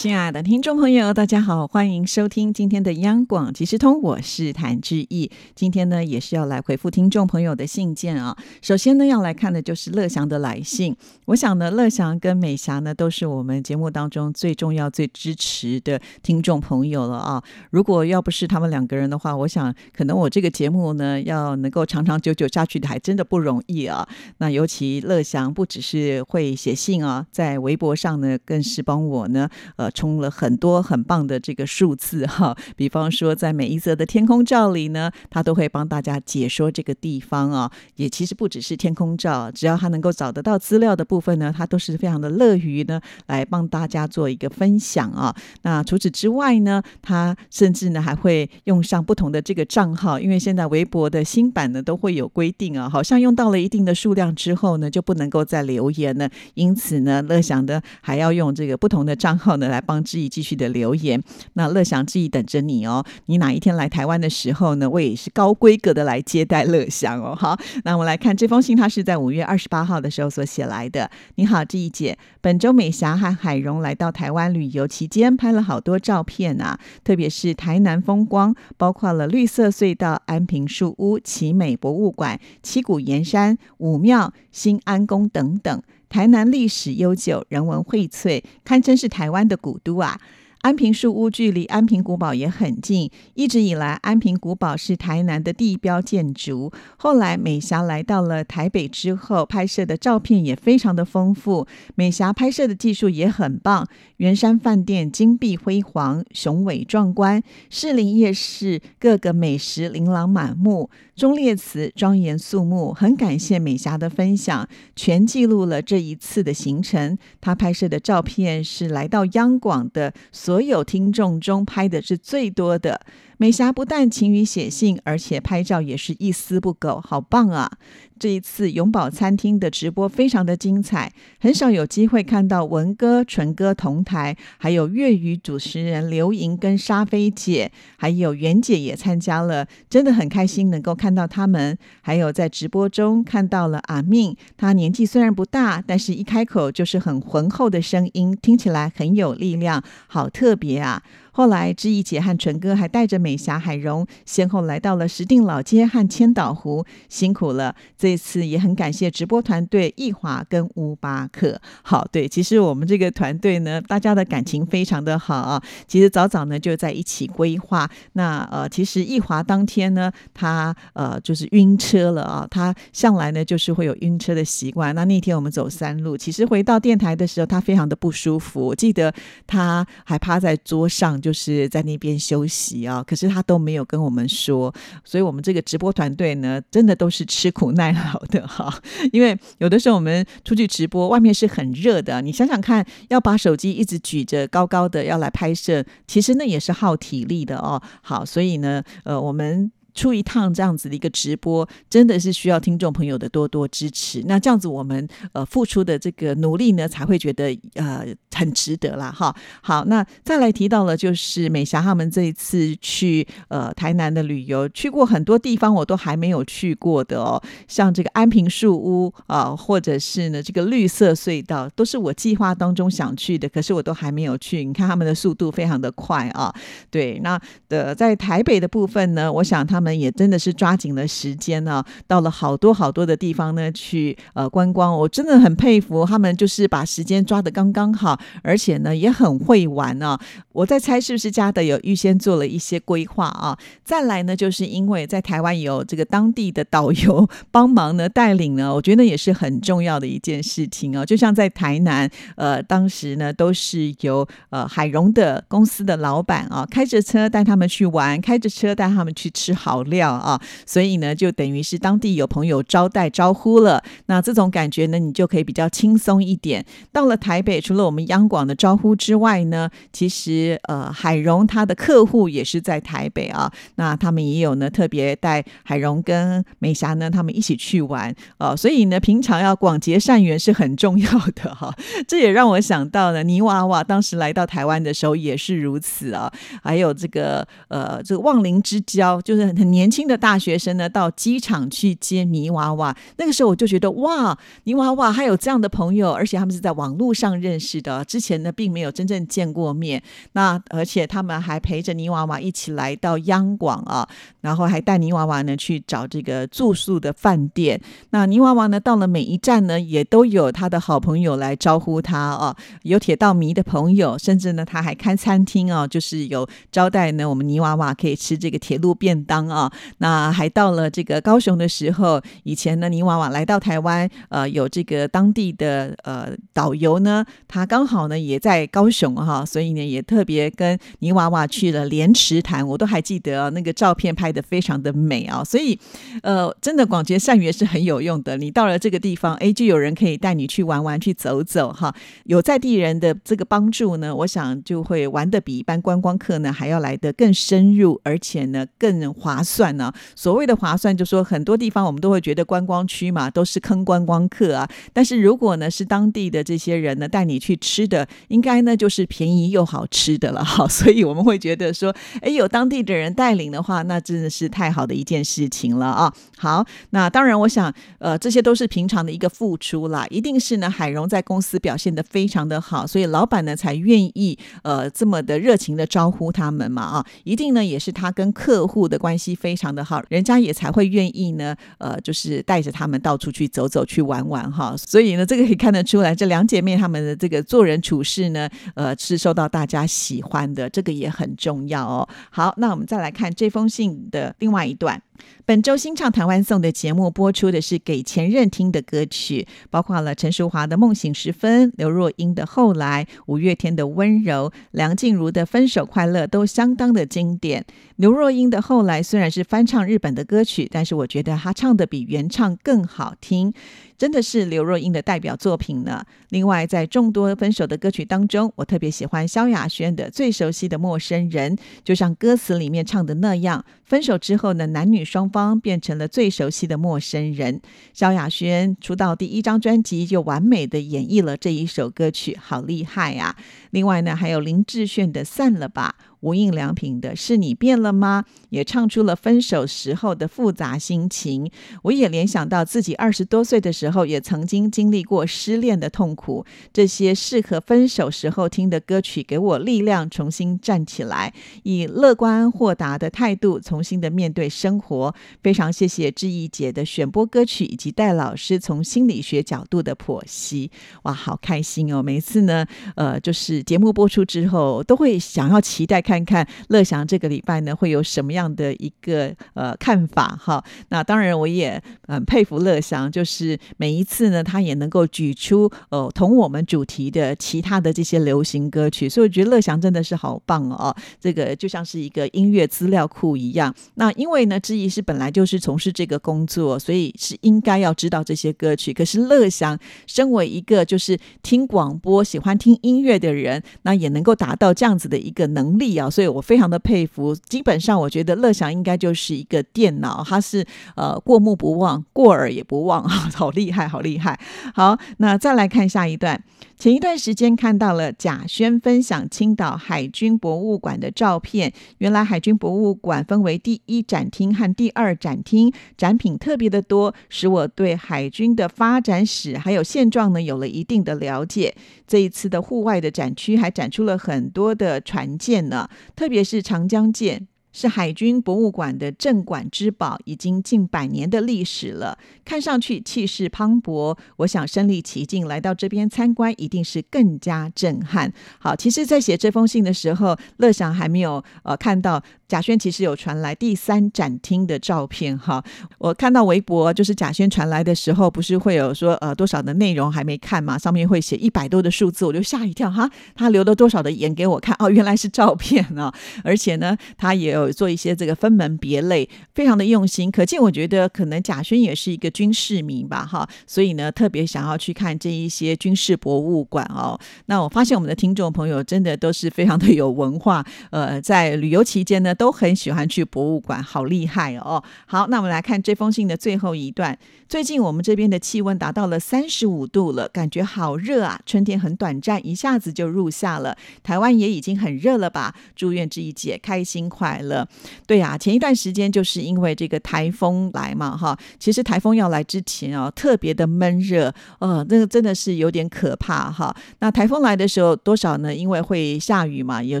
亲爱的听众朋友，大家好，欢迎收听今天的央广即时通，我是谭志毅。今天呢，也是要来回复听众朋友的信件啊。首先呢，要来看的就是乐祥的来信。我想呢，乐祥跟美霞呢，都是我们节目当中最重要、最支持的听众朋友了啊。如果要不是他们两个人的话，我想可能我这个节目呢，要能够长长久久下去的，还真的不容易啊。那尤其乐祥不只是会写信啊，在微博上呢，更是帮我呢，呃。充了很多很棒的这个数字哈，比方说在每一则的天空照里呢，他都会帮大家解说这个地方啊。也其实不只是天空照，只要他能够找得到资料的部分呢，他都是非常的乐于呢来帮大家做一个分享啊。那除此之外呢，他甚至呢还会用上不同的这个账号，因为现在微博的新版呢都会有规定啊，好像用到了一定的数量之后呢，就不能够再留言了。因此呢，乐享的还要用这个不同的账号呢来。帮志毅继续的留言，那乐祥志毅等着你哦。你哪一天来台湾的时候呢，我也是高规格的来接待乐祥哦。好，那我们来看这封信，他是在五月二十八号的时候所写来的。你好，志毅姐，本周美霞和海荣来到台湾旅游期间，拍了好多照片啊，特别是台南风光，包括了绿色隧道、安平树屋、奇美博物馆、七股岩山、武庙、新安宫等等。台南历史悠久，人文荟萃，堪称是台湾的古都啊。安平树屋距离安平古堡也很近，一直以来安平古堡是台南的地标建筑。后来美霞来到了台北之后，拍摄的照片也非常的丰富。美霞拍摄的技术也很棒，圆山饭店金碧辉煌、雄伟壮观，士林夜市各个美食琳琅满目，忠烈祠庄严肃穆。很感谢美霞的分享，全记录了这一次的行程。她拍摄的照片是来到央广的。所有听众中拍的是最多的。美霞不但勤于写信，而且拍照也是一丝不苟，好棒啊！这一次永宝餐厅的直播非常的精彩，很少有机会看到文哥、纯哥同台，还有粤语主持人刘莹跟沙菲姐，还有袁姐也参加了，真的很开心能够看到他们。还有在直播中看到了阿命，他年纪虽然不大，但是一开口就是很浑厚的声音，听起来很有力量，好特别啊！后来，知意姐和淳哥还带着美霞、海荣，先后来到了石定老街和千岛湖，辛苦了。这次也很感谢直播团队易华跟乌巴克。好，对，其实我们这个团队呢，大家的感情非常的好啊。其实早早呢就在一起规划。那呃，其实易华当天呢，他呃就是晕车了啊。他向来呢就是会有晕车的习惯。那那天我们走山路，其实回到电台的时候，他非常的不舒服。我记得他还趴在桌上。就是在那边休息啊，可是他都没有跟我们说，所以我们这个直播团队呢，真的都是吃苦耐劳的哈。因为有的时候我们出去直播，外面是很热的，你想想看，要把手机一直举着高高的要来拍摄，其实那也是耗体力的哦。好，所以呢，呃，我们。出一趟这样子的一个直播，真的是需要听众朋友的多多支持。那这样子，我们呃付出的这个努力呢，才会觉得呃很值得啦。哈。好，那再来提到了，就是美霞他们这一次去呃台南的旅游，去过很多地方，我都还没有去过的哦。像这个安平树屋啊，或者是呢这个绿色隧道，都是我计划当中想去的，可是我都还没有去。你看他们的速度非常的快啊。对，那的在台北的部分呢，我想他。他们也真的是抓紧了时间呢，到了好多好多的地方呢去呃观光，我真的很佩服他们，就是把时间抓得刚刚好，而且呢也很会玩呢。我在猜是不是嘉德有预先做了一些规划啊？再来呢，就是因为在台湾有这个当地的导游帮忙呢带领呢，我觉得也是很重要的一件事情啊。就像在台南，呃，当时呢都是由呃海荣的公司的老板啊开着车带他们去玩，开着车带他们去吃好。好料啊，所以呢，就等于是当地有朋友招待招呼了。那这种感觉呢，你就可以比较轻松一点。到了台北，除了我们央广的招呼之外呢，其实呃，海荣他的客户也是在台北啊。那他们也有呢，特别带海荣跟美霞呢，他们一起去玩哦。所以呢，平常要广结善缘是很重要的哈。这也让我想到了泥娃娃当时来到台湾的时候也是如此啊。还有这个呃，这个忘灵之交，就是很很年轻的大学生呢，到机场去接泥娃娃。那个时候我就觉得哇，泥娃娃还有这样的朋友，而且他们是在网络上认识的，之前呢并没有真正见过面。那而且他们还陪着泥娃娃一起来到央广啊，然后还带泥娃娃呢去找这个住宿的饭店。那泥娃娃呢到了每一站呢，也都有他的好朋友来招呼他啊，有铁道迷的朋友，甚至呢他还开餐厅啊，就是有招待呢我们泥娃娃可以吃这个铁路便当啊。那还到了这个高雄的时候，以前呢泥娃娃来到台湾，呃，有这个当地的呃导游呢，他刚好呢也在高雄哈，所以呢也特别跟泥娃娃去了莲池潭，我都还记得，那个照片拍的非常的美啊，所以呃，真的广结善缘是很有用的。你到了这个地方，哎，就有人可以带你去玩玩、去走走哈。有在地人的这个帮助呢，我想就会玩的比一般观光客呢还要来的更深入，而且呢更划算呢。所谓的划算，就说很多地方我们都会觉得观光区嘛都是坑观光客啊，但是如果呢是当地的这些人呢带你去吃的，应该呢就是便宜又好吃的了 哈。所以我们会觉得说，哎，有当地的人带领的话，那真的是太好的一件事情了啊。好，那当然，我想，呃，这些都是平常的一个付出啦，一定是呢，海荣在公司表现的非常的好，所以老板呢才愿意呃这么的热情的招呼他们嘛啊，一定呢也是他跟客户的关系非常的好，人家也才会愿意呢，呃，就是带着他们到处去走走去玩玩哈。所以呢，这个可以看得出来，这两姐妹她们的这个做人处事呢，呃，是受到大家喜欢的，这个也很重要哦。好，那我们再来看这封信的另外一段。本周新唱台湾颂的节目播出的是给前任听的歌曲，包括了陈淑华的《梦醒时分》、刘若英的《后来》、五月天的《温柔》、梁静茹的《分手快乐》，都相当的经典。刘若英的《后来》虽然是翻唱日本的歌曲，但是我觉得她唱的比原唱更好听。真的是刘若英的代表作品呢。另外，在众多分手的歌曲当中，我特别喜欢萧亚轩的《最熟悉的陌生人》，就像歌词里面唱的那样，分手之后呢，男女双方变成了最熟悉的陌生人。萧亚轩出道第一张专辑就完美的演绎了这一首歌曲，好厉害啊！另外呢，还有林志炫的《散了吧》。无印良品的是你变了吗？也唱出了分手时候的复杂心情。我也联想到自己二十多岁的时候，也曾经经历过失恋的痛苦。这些适合分手时候听的歌曲，给我力量，重新站起来，以乐观豁达的态度，重新的面对生活。非常谢谢志毅姐的选播歌曲，以及戴老师从心理学角度的剖析。哇，好开心哦！每次呢，呃，就是节目播出之后，都会想要期待。看看乐祥这个礼拜呢会有什么样的一个呃看法哈？那当然我也很佩服乐祥，就是每一次呢他也能够举出呃同我们主题的其他的这些流行歌曲，所以我觉得乐祥真的是好棒哦！这个就像是一个音乐资料库一样。那因为呢，知怡是本来就是从事这个工作，所以是应该要知道这些歌曲。可是乐祥身为一个就是听广播、喜欢听音乐的人，那也能够达到这样子的一个能力。所以我非常的佩服。基本上，我觉得乐祥应该就是一个电脑，他是呃过目不忘，过耳也不忘啊，好厉害，好厉害。好，那再来看下一段。前一段时间看到了贾轩分享青岛海军博物馆的照片，原来海军博物馆分为第一展厅和第二展厅，展品特别的多，使我对海军的发展史还有现状呢有了一定的了解。这一次的户外的展区还展出了很多的船舰呢，特别是长江舰。是海军博物馆的镇馆之宝，已经近百年的历史了，看上去气势磅礴。我想身临其境来到这边参观，一定是更加震撼。好，其实，在写这封信的时候，乐祥还没有呃看到。贾轩其实有传来第三展厅的照片哈，我看到微博就是贾轩传来的时候，不是会有说呃多少的内容还没看嘛，上面会写一百多的数字，我就吓一跳哈，他留了多少的言给我看哦，原来是照片啊，而且呢，他也有做一些这个分门别类，非常的用心。可见我觉得可能贾轩也是一个军事迷吧，哈，所以呢特别想要去看这一些军事博物馆哦。那我发现我们的听众朋友真的都是非常的有文化，呃，在旅游期间呢都很喜欢去博物馆，好厉害哦。好，那我们来看这封信的最后一段。最近我们这边的气温达到了三十五度了，感觉好热啊！春天很短暂，一下子就入夏了。台湾也已经很热了吧？祝愿这一节开心快乐。了对呀，前一段时间就是因为这个台风来嘛，哈。其实台风要来之前哦，特别的闷热，呃，那个真的是有点可怕哈。那台风来的时候，多少呢？因为会下雨嘛，有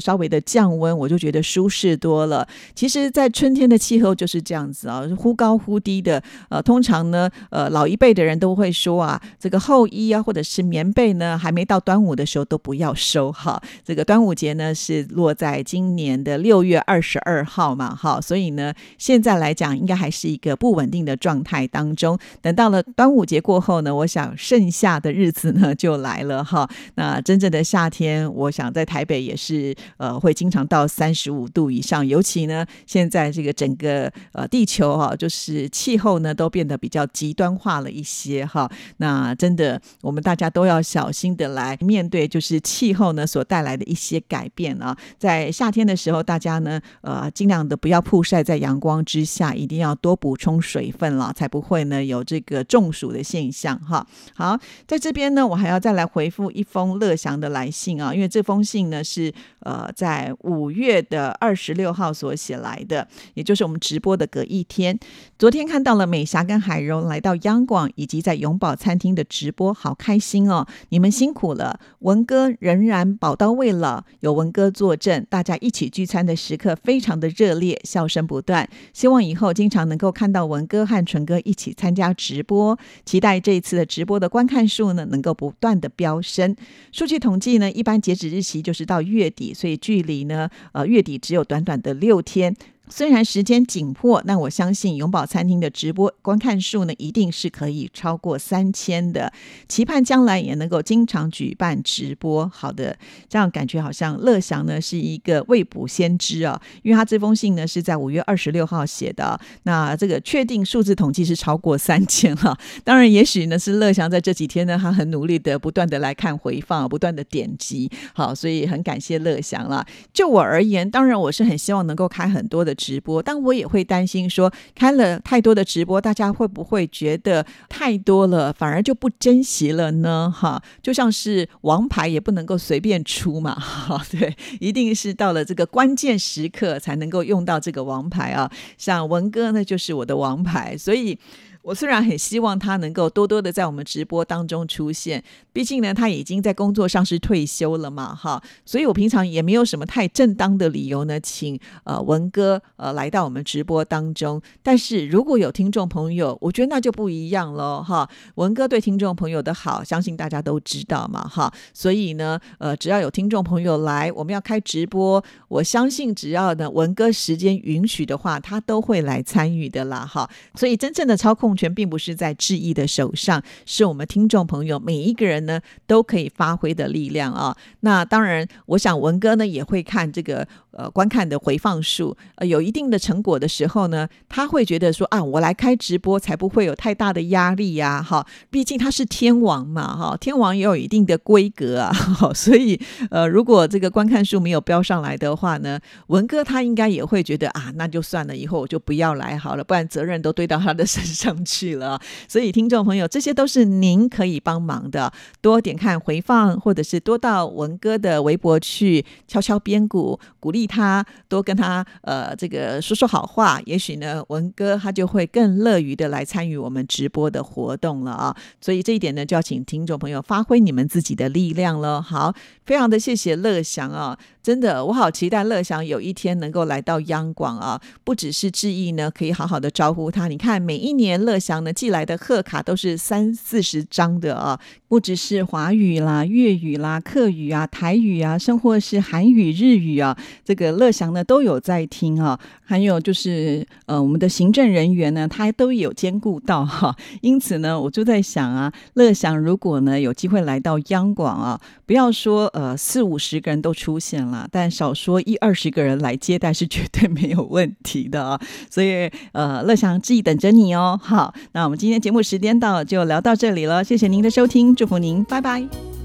稍微的降温，我就觉得舒适多了。其实，在春天的气候就是这样子啊，忽高忽低的。呃，通常呢。呃，老一辈的人都会说啊，这个厚衣啊，或者是棉被呢，还没到端午的时候都不要收哈。这个端午节呢是落在今年的六月二十二二号嘛，哈，所以呢，现在来讲应该还是一个不稳定的状态当中。等到了端午节过后呢，我想盛夏的日子呢就来了哈。那真正的夏天，我想在台北也是呃会经常到三十五度以上，尤其呢现在这个整个呃地球哈，就是气候呢都变得比较。极端化了一些哈，那真的我们大家都要小心的来面对，就是气候呢所带来的一些改变啊。在夏天的时候，大家呢呃尽量的不要曝晒在阳光之下，一定要多补充水分了，才不会呢有这个中暑的现象哈。好，在这边呢，我还要再来回复一封乐祥的来信啊，因为这封信呢是呃在五月的二十六号所写来的，也就是我们直播的隔一天。昨天看到了美霞跟海荣来。到央广以及在永宝餐厅的直播，好开心哦！你们辛苦了，文哥仍然宝刀未老，有文哥坐镇，大家一起聚餐的时刻非常的热烈，笑声不断。希望以后经常能够看到文哥和纯哥一起参加直播，期待这一次的直播的观看数呢能够不断的飙升。数据统计呢，一般截止日期就是到月底，所以距离呢，呃，月底只有短短的六天。虽然时间紧迫，但我相信永宝餐厅的直播观看数呢，一定是可以超过三千的。期盼将来也能够经常举办直播。好的，这样感觉好像乐祥呢是一个未卜先知啊，因为他这封信呢是在五月二十六号写的。那这个确定数字统计是超过三千哈。当然，也许呢是乐祥在这几天呢，他很努力的不断的来看回放，不断的点击。好，所以很感谢乐祥了。就我而言，当然我是很希望能够开很多的。直播，但我也会担心说，开了太多的直播，大家会不会觉得太多了，反而就不珍惜了呢？哈，就像是王牌也不能够随便出嘛，哈，对，一定是到了这个关键时刻才能够用到这个王牌啊。像文哥呢，就是我的王牌，所以。我虽然很希望他能够多多的在我们直播当中出现，毕竟呢，他已经在工作上是退休了嘛，哈，所以我平常也没有什么太正当的理由呢，请呃文哥呃来到我们直播当中。但是如果有听众朋友，我觉得那就不一样喽，哈，文哥对听众朋友的好，相信大家都知道嘛，哈，所以呢，呃，只要有听众朋友来，我们要开直播，我相信只要呢文哥时间允许的话，他都会来参与的啦，哈，所以真正的操控。控权并不是在志毅的手上，是我们听众朋友每一个人呢都可以发挥的力量啊。那当然，我想文哥呢也会看这个。呃，观看的回放数呃有一定的成果的时候呢，他会觉得说啊，我来开直播才不会有太大的压力呀，哈，毕竟他是天王嘛，哈，天王也有一定的规格啊，所以呃，如果这个观看数没有标上来的话呢，文哥他应该也会觉得啊，那就算了，以后我就不要来好了，不然责任都堆到他的 身上去了。所以听众朋友，这些都是您可以帮忙的，多点看回放，或者是多到文哥的微博去敲敲边鼓，鼓励。他多跟他呃这个说说好话，也许呢文哥他就会更乐于的来参与我们直播的活动了啊！所以这一点呢，就要请听众朋友发挥你们自己的力量了。好，非常的谢谢乐祥啊。真的，我好期待乐祥有一天能够来到央广啊！不只是致意呢，可以好好的招呼他。你看，每一年乐祥呢寄来的贺卡都是三四十张的啊，不只是华语啦、粤语啦、客语啊、台语啊，甚或是韩语、日语啊，这个乐祥呢都有在听啊。还有就是呃，我们的行政人员呢，他都有兼顾到哈。因此呢，我就在想啊，乐祥如果呢有机会来到央广啊，不要说呃四五十个人都出现了。但少说一二十个人来接待是绝对没有问题的啊。所以呃，乐祥志毅等着你哦。好，那我们今天节目时间到，就聊到这里了，谢谢您的收听，祝福您，拜拜。